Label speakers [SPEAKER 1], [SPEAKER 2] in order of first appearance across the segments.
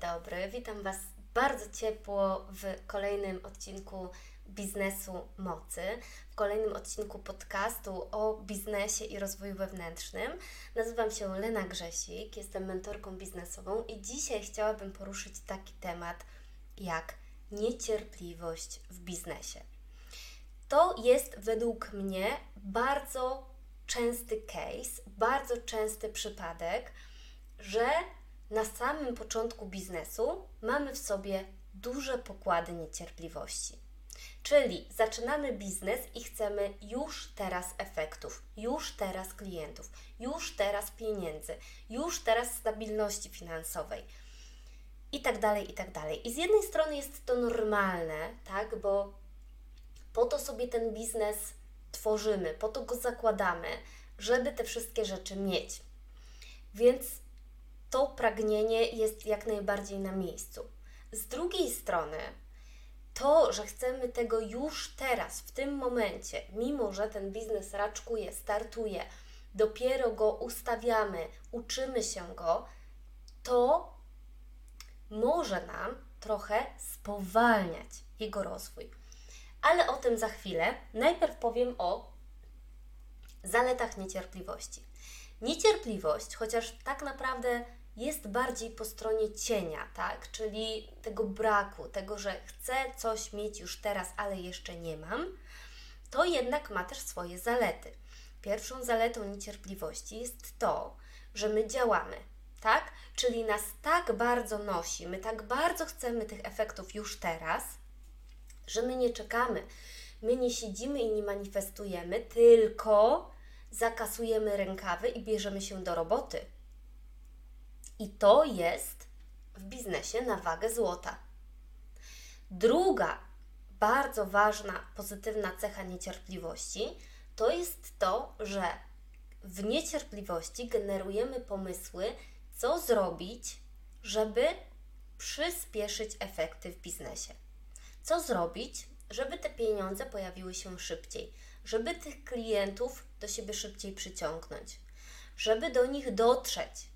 [SPEAKER 1] Dobry. Witam Was bardzo ciepło w kolejnym odcinku Biznesu Mocy, w kolejnym odcinku podcastu o biznesie i rozwoju wewnętrznym. Nazywam się Lena Grzesik, jestem mentorką biznesową i dzisiaj chciałabym poruszyć taki temat jak niecierpliwość w biznesie. To jest według mnie bardzo częsty case, bardzo częsty przypadek, że na samym początku biznesu mamy w sobie duże pokłady niecierpliwości. Czyli zaczynamy biznes i chcemy już teraz efektów, już teraz klientów, już teraz pieniędzy, już teraz stabilności finansowej i tak dalej, i tak dalej. I z jednej strony jest to normalne, tak, bo po to sobie ten biznes tworzymy, po to go zakładamy, żeby te wszystkie rzeczy mieć. Więc to pragnienie jest jak najbardziej na miejscu. Z drugiej strony, to, że chcemy tego już teraz, w tym momencie, mimo że ten biznes raczkuje, startuje, dopiero go ustawiamy, uczymy się go, to może nam trochę spowalniać jego rozwój. Ale o tym za chwilę. Najpierw powiem o zaletach niecierpliwości. Niecierpliwość, chociaż tak naprawdę jest bardziej po stronie cienia, tak? Czyli tego braku, tego, że chcę coś mieć już teraz, ale jeszcze nie mam, to jednak ma też swoje zalety. Pierwszą zaletą niecierpliwości jest to, że my działamy, tak? Czyli nas tak bardzo nosi, my tak bardzo chcemy tych efektów już teraz, że my nie czekamy, my nie siedzimy i nie manifestujemy, tylko zakasujemy rękawy i bierzemy się do roboty. I to jest w biznesie na wagę złota. Druga bardzo ważna, pozytywna cecha niecierpliwości to jest to, że w niecierpliwości generujemy pomysły, co zrobić, żeby przyspieszyć efekty w biznesie. Co zrobić, żeby te pieniądze pojawiły się szybciej, żeby tych klientów do siebie szybciej przyciągnąć, żeby do nich dotrzeć,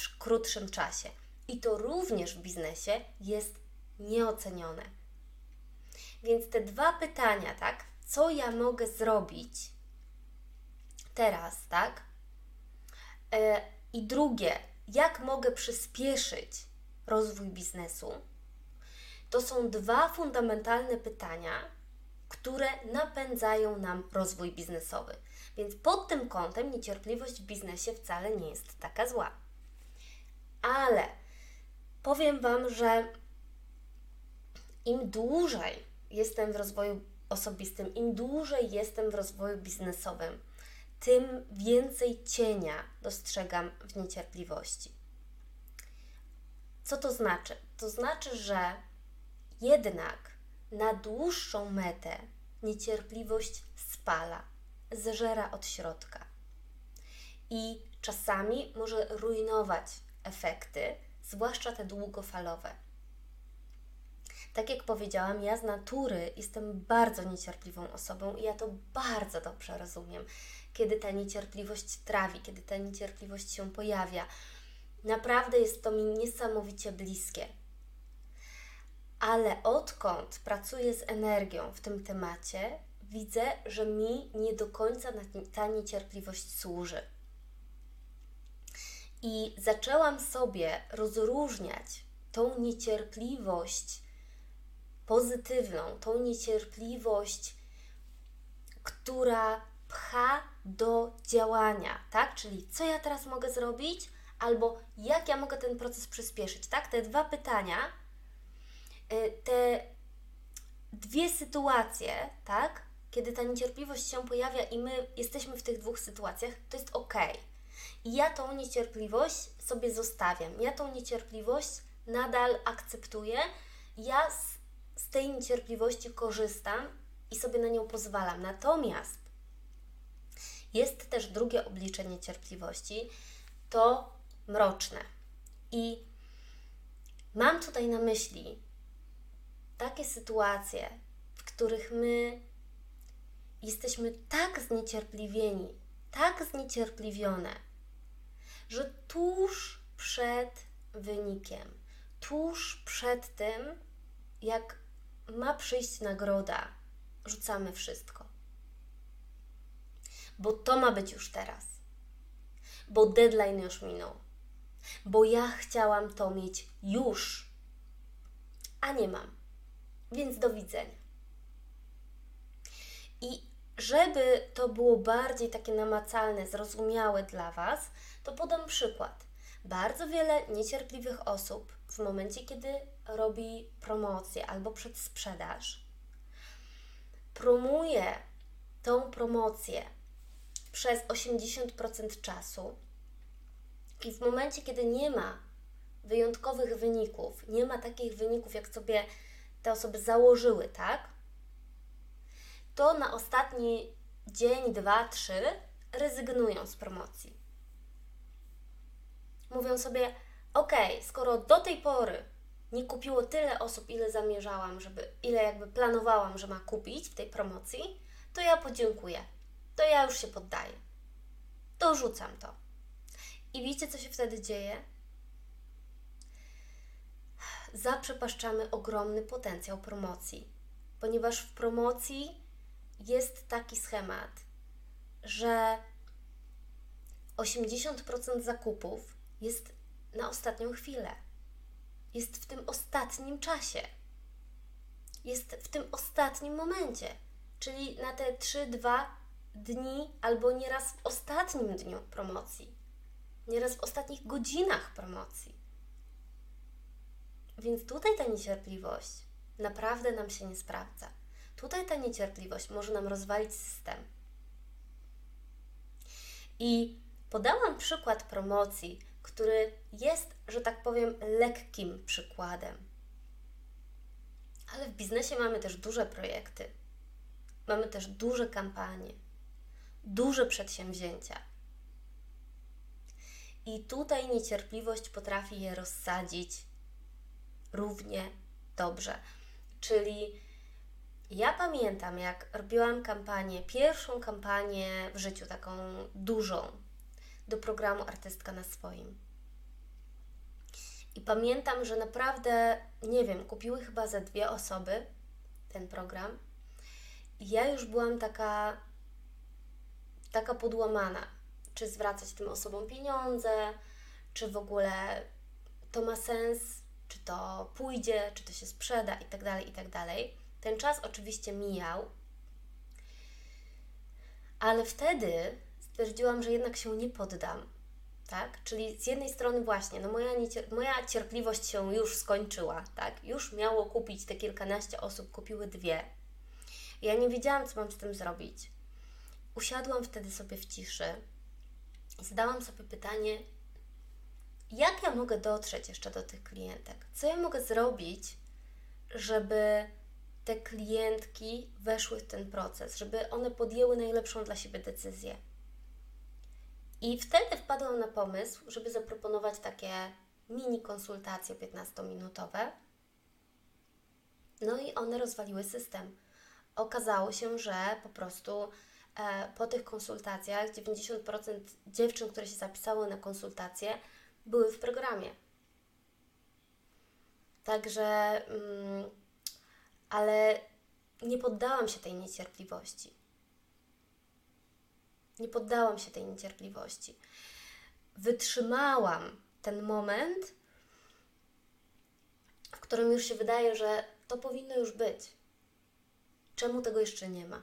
[SPEAKER 1] w krótszym czasie. I to również w biznesie jest nieocenione. Więc te dwa pytania, tak? Co ja mogę zrobić teraz, tak? E, I drugie, jak mogę przyspieszyć rozwój biznesu? To są dwa fundamentalne pytania, które napędzają nam rozwój biznesowy. Więc pod tym kątem niecierpliwość w biznesie wcale nie jest taka zła ale powiem Wam, że im dłużej jestem w rozwoju osobistym, im dłużej jestem w rozwoju biznesowym, tym więcej cienia dostrzegam w niecierpliwości. Co to znaczy? To znaczy, że jednak na dłuższą metę niecierpliwość spala, zżera od środka i czasami może rujnować efekty, zwłaszcza te długofalowe. Tak jak powiedziałam, ja z natury jestem bardzo niecierpliwą osobą i ja to bardzo dobrze rozumiem, kiedy ta niecierpliwość trawi, kiedy ta niecierpliwość się pojawia. Naprawdę jest to mi niesamowicie bliskie. Ale odkąd pracuję z energią w tym temacie, widzę, że mi nie do końca ta niecierpliwość służy. I zaczęłam sobie rozróżniać tą niecierpliwość pozytywną, tą niecierpliwość, która pcha do działania, tak? Czyli co ja teraz mogę zrobić, albo jak ja mogę ten proces przyspieszyć, tak? Te dwa pytania, y, te dwie sytuacje, tak? Kiedy ta niecierpliwość się pojawia i my jesteśmy w tych dwóch sytuacjach, to jest ok. I ja tą niecierpliwość sobie zostawiam. Ja tą niecierpliwość nadal akceptuję. Ja z, z tej niecierpliwości korzystam i sobie na nią pozwalam. Natomiast jest też drugie oblicze niecierpliwości, to mroczne. I mam tutaj na myśli takie sytuacje, w których my jesteśmy tak zniecierpliwieni, tak zniecierpliwione, że tuż przed wynikiem, tuż przed tym, jak ma przyjść nagroda, rzucamy wszystko. Bo to ma być już teraz. Bo deadline już minął. Bo ja chciałam to mieć już, a nie mam. Więc do widzenia. I żeby to było bardziej takie namacalne, zrozumiałe dla Was, to podam przykład. Bardzo wiele niecierpliwych osób w momencie, kiedy robi promocję albo przedsprzedaż, promuje tą promocję przez 80% czasu i w momencie, kiedy nie ma wyjątkowych wyników, nie ma takich wyników, jak sobie te osoby założyły, tak? To na ostatni dzień, dwa, trzy rezygnują z promocji. Mówią sobie, ok, skoro do tej pory nie kupiło tyle osób, ile zamierzałam, żeby, ile jakby planowałam, że ma kupić w tej promocji, to ja podziękuję. To ja już się poddaję. Dorzucam to. I wiecie, co się wtedy dzieje? Zaprzepaszczamy ogromny potencjał promocji, ponieważ w promocji jest taki schemat, że 80% zakupów jest na ostatnią chwilę. Jest w tym ostatnim czasie. Jest w tym ostatnim momencie. Czyli na te 3-2 dni, albo nieraz w ostatnim dniu promocji. Nieraz w ostatnich godzinach promocji. Więc tutaj ta niecierpliwość naprawdę nam się nie sprawdza. Tutaj ta niecierpliwość może nam rozwalić system. I podałam przykład promocji, który jest, że tak powiem, lekkim przykładem. Ale w biznesie mamy też duże projekty, mamy też duże kampanie, duże przedsięwzięcia. I tutaj niecierpliwość potrafi je rozsadzić równie dobrze. Czyli ja pamiętam, jak robiłam kampanię, pierwszą kampanię w życiu, taką dużą, do programu Artystka na swoim. I pamiętam, że naprawdę, nie wiem, kupiły chyba za dwie osoby ten program. I ja już byłam taka, taka podłamana, czy zwracać tym osobom pieniądze, czy w ogóle to ma sens, czy to pójdzie, czy to się sprzeda i tak dalej, i tak. Ten czas oczywiście mijał, ale wtedy stwierdziłam, że jednak się nie poddam. Tak? Czyli z jednej strony właśnie, no moja, moja cierpliwość się już skończyła, tak? Już miało kupić te kilkanaście osób, kupiły dwie. Ja nie wiedziałam, co mam z tym zrobić. Usiadłam wtedy sobie w ciszy i zadałam sobie pytanie, jak ja mogę dotrzeć jeszcze do tych klientek? Co ja mogę zrobić, żeby te klientki weszły w ten proces, żeby one podjęły najlepszą dla siebie decyzję. I wtedy wpadłam na pomysł, żeby zaproponować takie mini konsultacje 15-minutowe. No i one rozwaliły system. Okazało się, że po prostu e, po tych konsultacjach 90% dziewczyn, które się zapisały na konsultacje, były w programie. Także. Mm, ale nie poddałam się tej niecierpliwości. Nie poddałam się tej niecierpliwości. Wytrzymałam ten moment, w którym już się wydaje, że to powinno już być. Czemu tego jeszcze nie ma?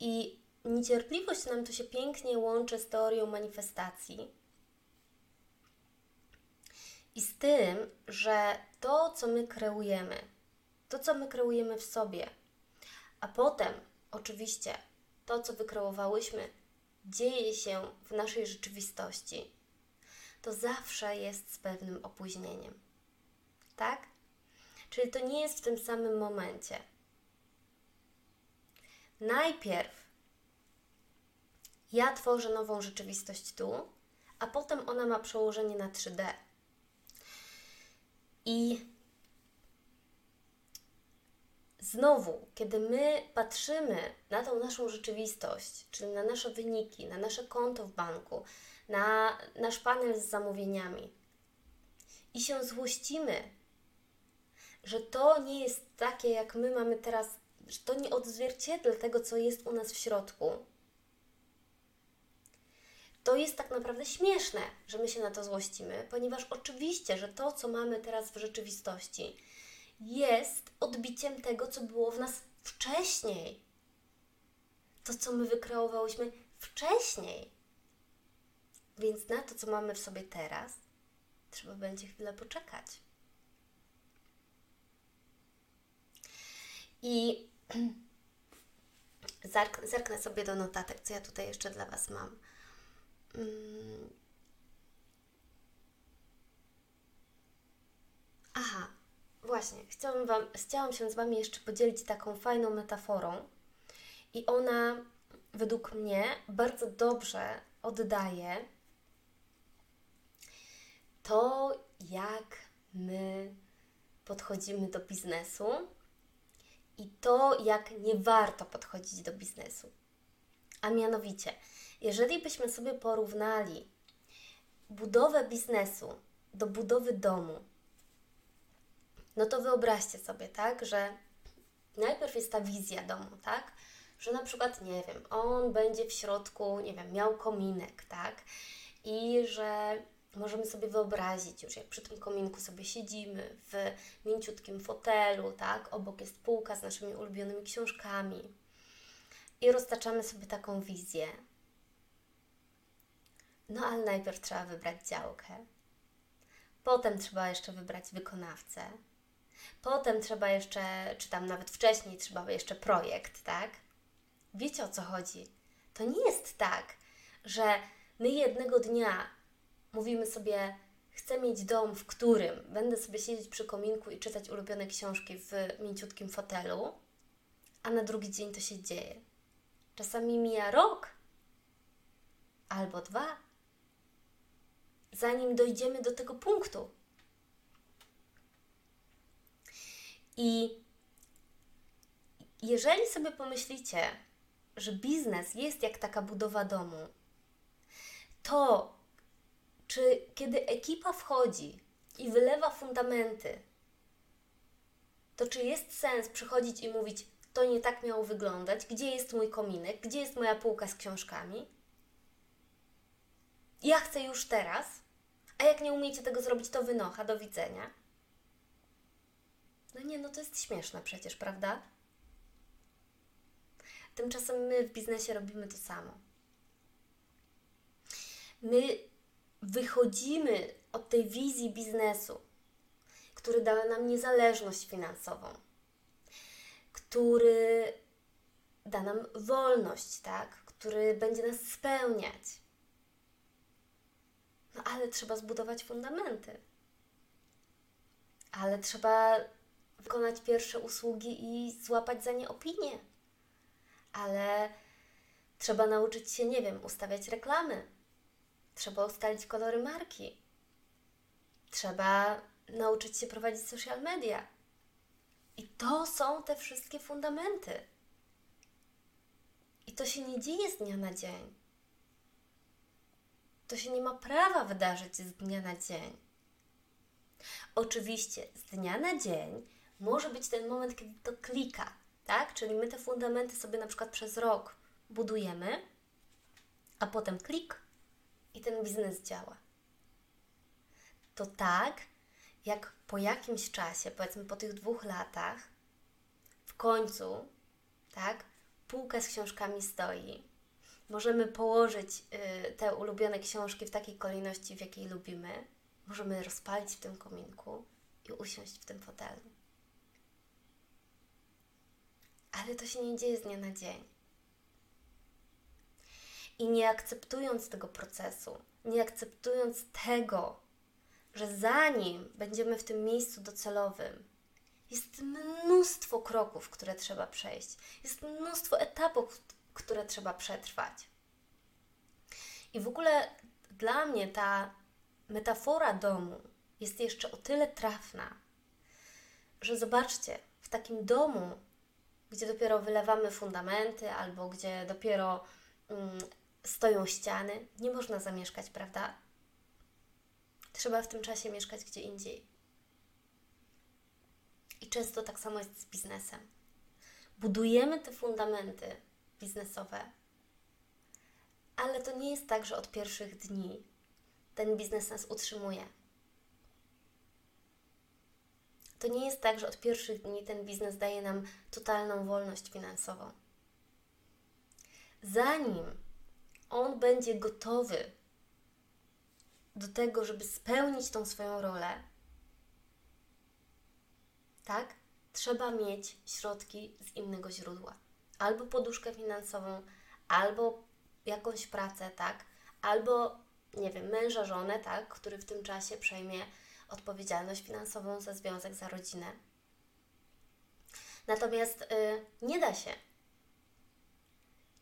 [SPEAKER 1] I niecierpliwość nam to się pięknie łączy z teorią manifestacji i z tym, że to, co my kreujemy, to, co my kreujemy w sobie, a potem oczywiście to, co wykreowałyśmy, dzieje się w naszej rzeczywistości, to zawsze jest z pewnym opóźnieniem. Tak? Czyli to nie jest w tym samym momencie. Najpierw ja tworzę nową rzeczywistość tu, a potem ona ma przełożenie na 3D. I Znowu, kiedy my patrzymy na tą naszą rzeczywistość, czyli na nasze wyniki, na nasze konto w banku, na nasz panel z zamówieniami, i się złościmy, że to nie jest takie, jak my mamy teraz, że to nie odzwierciedla tego, co jest u nas w środku, to jest tak naprawdę śmieszne, że my się na to złościmy, ponieważ oczywiście, że to, co mamy teraz w rzeczywistości, jest odbiciem tego, co było w nas wcześniej. To, co my wykreowałyśmy wcześniej. Więc na to, co mamy w sobie teraz, trzeba będzie chwilę poczekać. I zerknę sobie do notatek, co ja tutaj jeszcze dla Was mam. Mm. Aha, właśnie, chciałam, wam, chciałam się z Wami jeszcze podzielić taką fajną metaforą. I ona według mnie bardzo dobrze oddaje to, jak my podchodzimy do biznesu i to, jak nie warto podchodzić do biznesu. A mianowicie, jeżeli byśmy sobie porównali budowę biznesu do budowy domu, no to wyobraźcie sobie, tak, że najpierw jest ta wizja domu, tak, że na przykład, nie wiem, on będzie w środku, nie wiem, miał kominek, tak, i że możemy sobie wyobrazić już, jak przy tym kominku sobie siedzimy w mięciutkim fotelu, tak, obok jest półka z naszymi ulubionymi książkami. I roztaczamy sobie taką wizję, no ale najpierw trzeba wybrać działkę. Potem trzeba jeszcze wybrać wykonawcę. Potem trzeba jeszcze, czy tam nawet wcześniej trzeba jeszcze projekt, tak? Wiecie o co chodzi? To nie jest tak, że my jednego dnia mówimy sobie, chcę mieć dom, w którym będę sobie siedzieć przy kominku i czytać ulubione książki w mięciutkim fotelu, a na drugi dzień to się dzieje. Czasami mija rok albo dwa, zanim dojdziemy do tego punktu. I jeżeli sobie pomyślicie, że biznes jest jak taka budowa domu, to czy kiedy ekipa wchodzi i wylewa fundamenty, to czy jest sens przychodzić i mówić, to nie tak miało wyglądać, gdzie jest mój kominek, gdzie jest moja półka z książkami? Ja chcę już teraz, a jak nie umiecie tego zrobić, to wynocha, do widzenia. No nie, no to jest śmieszne przecież, prawda? Tymczasem my w biznesie robimy to samo. My wychodzimy od tej wizji biznesu, który da nam niezależność finansową, który da nam wolność, tak? który będzie nas spełniać. No ale trzeba zbudować fundamenty. Ale trzeba wykonać pierwsze usługi i złapać za nie opinię. Ale trzeba nauczyć się, nie wiem, ustawiać reklamy. Trzeba ustalić kolory marki. Trzeba nauczyć się prowadzić social media. I to są te wszystkie fundamenty. I to się nie dzieje z dnia na dzień. To się nie ma prawa wydarzyć z dnia na dzień. Oczywiście z dnia na dzień może być ten moment, kiedy to klika, tak? Czyli my te fundamenty sobie na przykład przez rok budujemy, a potem klik i ten biznes działa. To tak, jak po jakimś czasie, powiedzmy po tych dwóch latach, w końcu, tak, półka z książkami stoi, Możemy położyć y, te ulubione książki w takiej kolejności, w jakiej lubimy. Możemy rozpalić w tym kominku i usiąść w tym fotelu. Ale to się nie dzieje z dnia na dzień. I nie akceptując tego procesu, nie akceptując tego, że zanim będziemy w tym miejscu docelowym, jest mnóstwo kroków, które trzeba przejść, jest mnóstwo etapów, które trzeba przetrwać. I w ogóle dla mnie ta metafora domu jest jeszcze o tyle trafna, że zobaczcie, w takim domu, gdzie dopiero wylewamy fundamenty albo gdzie dopiero mm, stoją ściany, nie można zamieszkać, prawda? trzeba w tym czasie mieszkać gdzie indziej. I często tak samo jest z biznesem. Budujemy te fundamenty biznesowe, ale to nie jest tak, że od pierwszych dni ten biznes nas utrzymuje. To nie jest tak, że od pierwszych dni ten biznes daje nam totalną wolność finansową. Zanim on będzie gotowy do tego, żeby spełnić tą swoją rolę, tak, trzeba mieć środki z innego źródła. Albo poduszkę finansową, albo jakąś pracę, tak, albo, nie wiem, męża, żonę, tak, który w tym czasie przejmie odpowiedzialność finansową za związek, za rodzinę. Natomiast y, nie da się.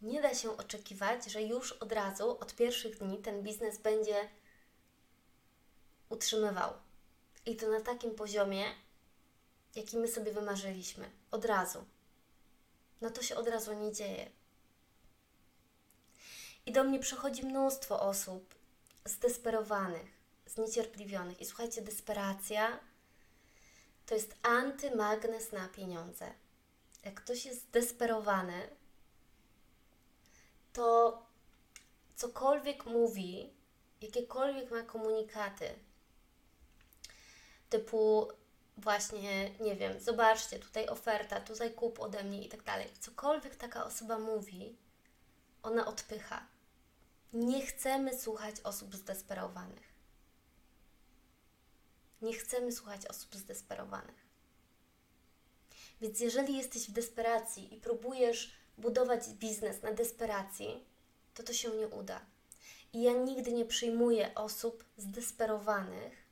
[SPEAKER 1] Nie da się oczekiwać, że już od razu, od pierwszych dni, ten biznes będzie utrzymywał. I to na takim poziomie, jaki my sobie wymarzyliśmy. Od razu. No to się od razu nie dzieje. I do mnie przychodzi mnóstwo osób zdesperowanych, zniecierpliwionych. I słuchajcie, desperacja to jest antymagnes na pieniądze. Jak ktoś jest zdesperowany, to cokolwiek mówi, jakiekolwiek ma komunikaty, typu właśnie, nie wiem, zobaczcie, tutaj oferta, tutaj kup ode mnie i tak dalej. Cokolwiek taka osoba mówi, ona odpycha. Nie chcemy słuchać osób zdesperowanych. Nie chcemy słuchać osób zdesperowanych. Więc jeżeli jesteś w desperacji i próbujesz budować biznes na desperacji, to to się nie uda. I ja nigdy nie przyjmuję osób zdesperowanych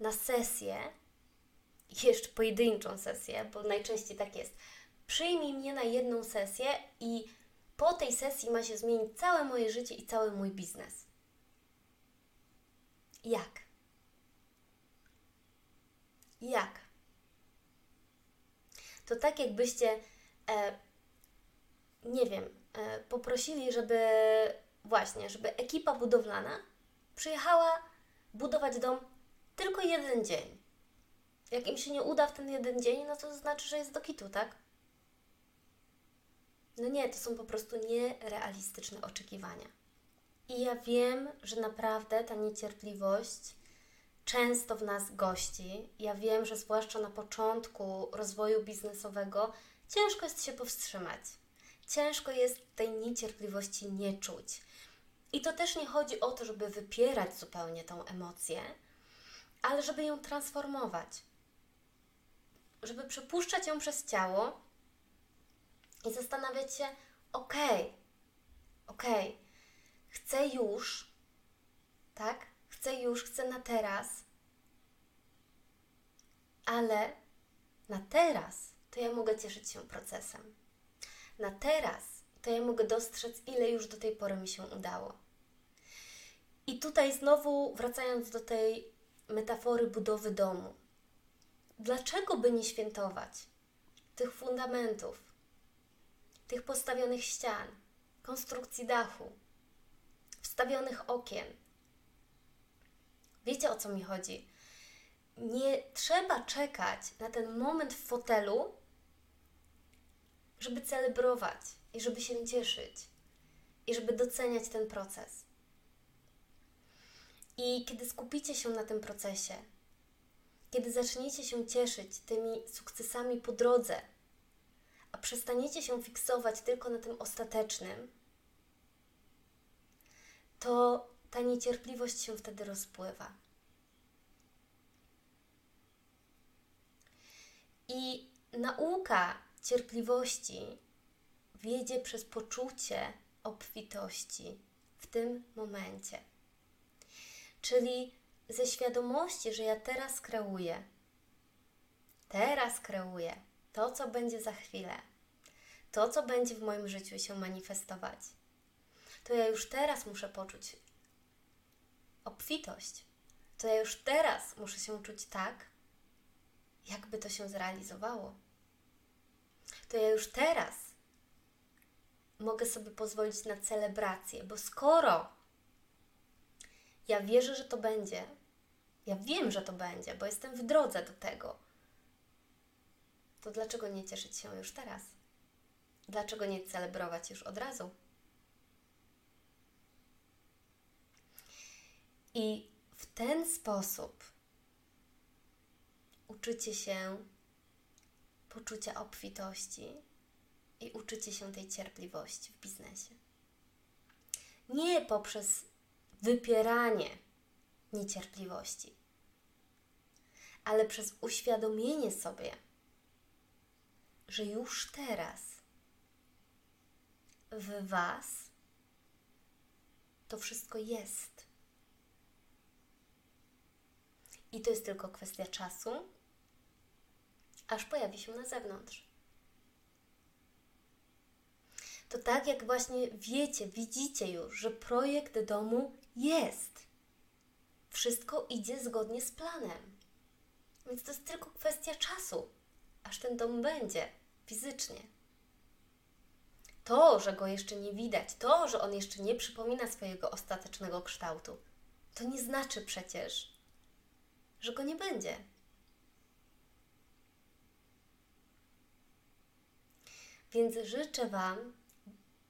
[SPEAKER 1] na sesję, jeszcze pojedynczą sesję, bo najczęściej tak jest. Przyjmij mnie na jedną sesję i po tej sesji ma się zmienić całe moje życie i cały mój biznes. Jak? Jak? To tak jakbyście, e, nie wiem, e, poprosili, żeby właśnie, żeby ekipa budowlana przyjechała budować dom tylko jeden dzień. Jak im się nie uda w ten jeden dzień, no to, znaczy, że jest do kitu, tak? No nie, to są po prostu nierealistyczne oczekiwania. I ja wiem, że naprawdę ta niecierpliwość często w nas gości. Ja wiem, że zwłaszcza na początku rozwoju biznesowego ciężko jest się powstrzymać. Ciężko jest tej niecierpliwości nie czuć. I to też nie chodzi o to, żeby wypierać zupełnie tą emocję, ale żeby ją transformować. Żeby przepuszczać ją przez ciało i zastanawiać się, okej, okay, okej, okay, chcę już, tak? Chcę już, chcę na teraz, ale na teraz to ja mogę cieszyć się procesem. Na teraz to ja mogę dostrzec, ile już do tej pory mi się udało. I tutaj znowu wracając do tej metafory budowy domu. Dlaczego by nie świętować tych fundamentów, tych postawionych ścian, konstrukcji dachu, wstawionych okien? Wiecie o co mi chodzi? Nie trzeba czekać na ten moment w fotelu, żeby celebrować i żeby się cieszyć i żeby doceniać ten proces. I kiedy skupicie się na tym procesie, kiedy zaczniecie się cieszyć tymi sukcesami po drodze, a przestaniecie się fiksować tylko na tym ostatecznym, to ta niecierpliwość się wtedy rozpływa. I nauka cierpliwości wiedzie przez poczucie obfitości w tym momencie. Czyli ze świadomości, że ja teraz kreuję, teraz kreuję to, co będzie za chwilę, to, co będzie w moim życiu się manifestować, to ja już teraz muszę poczuć obfitość. To ja już teraz muszę się czuć tak, jakby to się zrealizowało. To ja już teraz mogę sobie pozwolić na celebrację, bo skoro Ja wierzę, że to będzie. Ja wiem, że to będzie, bo jestem w drodze do tego. To dlaczego nie cieszyć się już teraz? Dlaczego nie celebrować już od razu? I w ten sposób uczycie się poczucia obfitości i uczycie się tej cierpliwości w biznesie. Nie poprzez wypieranie niecierpliwości, ale przez uświadomienie sobie, że już teraz w Was to wszystko jest. I to jest tylko kwestia czasu, aż pojawi się na zewnątrz. To tak jak właśnie wiecie, widzicie już, że projekt domu jest. Wszystko idzie zgodnie z planem. Więc to jest tylko kwestia czasu, aż ten dom będzie fizycznie. To, że go jeszcze nie widać, to, że on jeszcze nie przypomina swojego ostatecznego kształtu, to nie znaczy przecież, że go nie będzie. Więc życzę Wam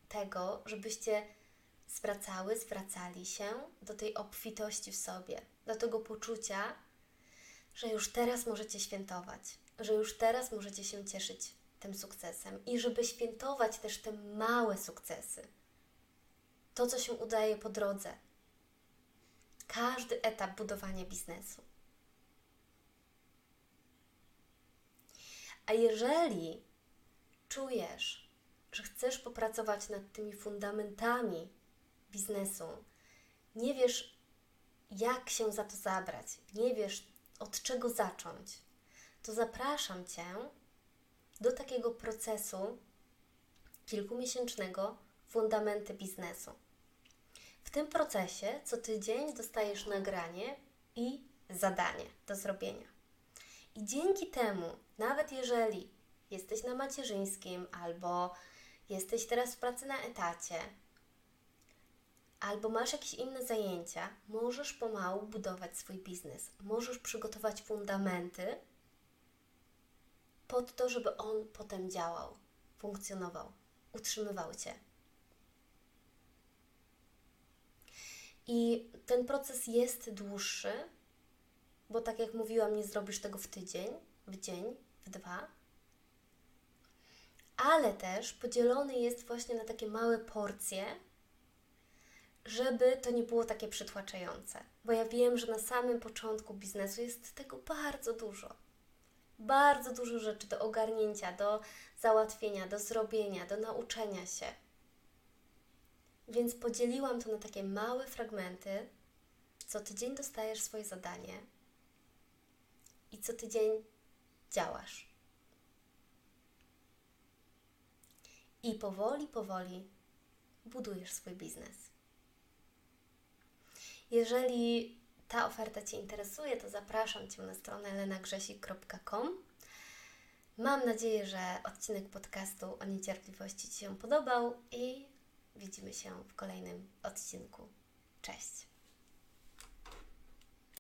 [SPEAKER 1] tego, żebyście zwracały, zwracali się do tej obfitości w sobie, do tego poczucia, że już teraz możecie świętować, że już teraz możecie się cieszyć tym sukcesem i żeby świętować też te małe sukcesy. To, co się udaje po drodze. Każdy etap budowania biznesu. A jeżeli czujesz, że chcesz popracować nad tymi fundamentami biznesu, nie wiesz, jak się za to zabrać, nie wiesz, od czego zacząć, to zapraszam Cię do takiego procesu kilkumiesięcznego Fundamenty Biznesu. W tym procesie co tydzień dostajesz nagranie i zadanie do zrobienia. I dzięki temu, nawet jeżeli jesteś na macierzyńskim albo jesteś teraz w pracy na etacie, albo masz jakieś inne zajęcia, możesz pomału budować swój biznes. Możesz przygotować fundamenty pod to, żeby on potem działał, funkcjonował, utrzymywał cię. I ten proces jest dłuższy, bo tak jak mówiłam, nie zrobisz tego w tydzień, w dzień, w dwa, ale też podzielony jest właśnie na takie małe porcje, żeby to nie było takie przytłaczające. Bo ja wiem, że na samym początku biznesu jest tego bardzo dużo. Bardzo dużo rzeczy do ogarnięcia, do załatwienia, do zrobienia, do nauczenia się. Więc podzieliłam to na takie małe fragmenty. Co tydzień dostajesz swoje zadanie i co tydzień działasz. I powoli, powoli budujesz swój biznes. Jeżeli ta oferta Cię interesuje, to zapraszam Cię na stronę lenagrzesik.com. Mam nadzieję, że odcinek podcastu o niecierpliwości Ci się podobał i widzimy się w kolejnym odcinku. Cześć!